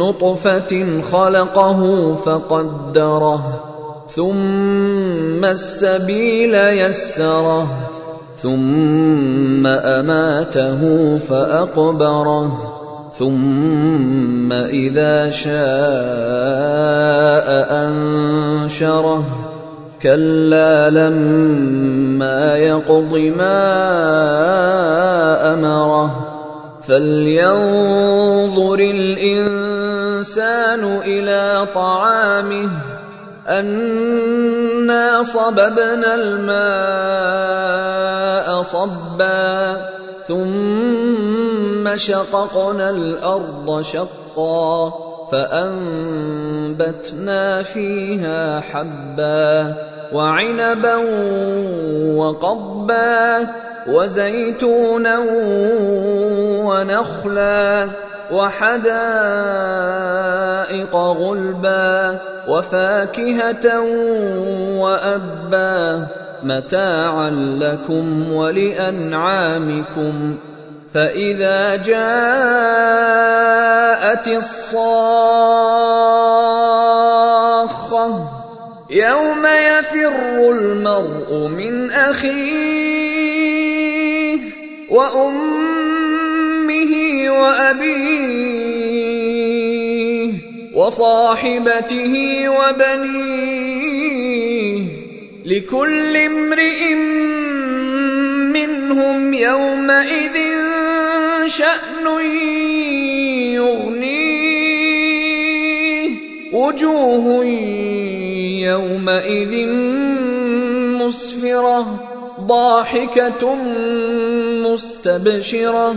نطفه خلقه فقدره ثم السبيل يسره ثم اماته فاقبره ثم اذا شاء انشره. كلا لما يقض ما امره فلينظر الانسان إلى طعامه أنا صببنا الماء صبا ثم شققنا الأرض شقا فأنبتنا فيها حبا وعنبا وقبا وزيتونا ونخلا وحدائق غلبا وفاكهة وأبا متاعا لكم ولأنعامكم فإذا جاءت الصاخة يوم يفر المرء من أخيه وأمه وأبيه وصاحبته وبنيه لكل امرئ منهم يومئذ شأن يغنيه. وجوه يومئذ مسفرة ضاحكة مستبشرة.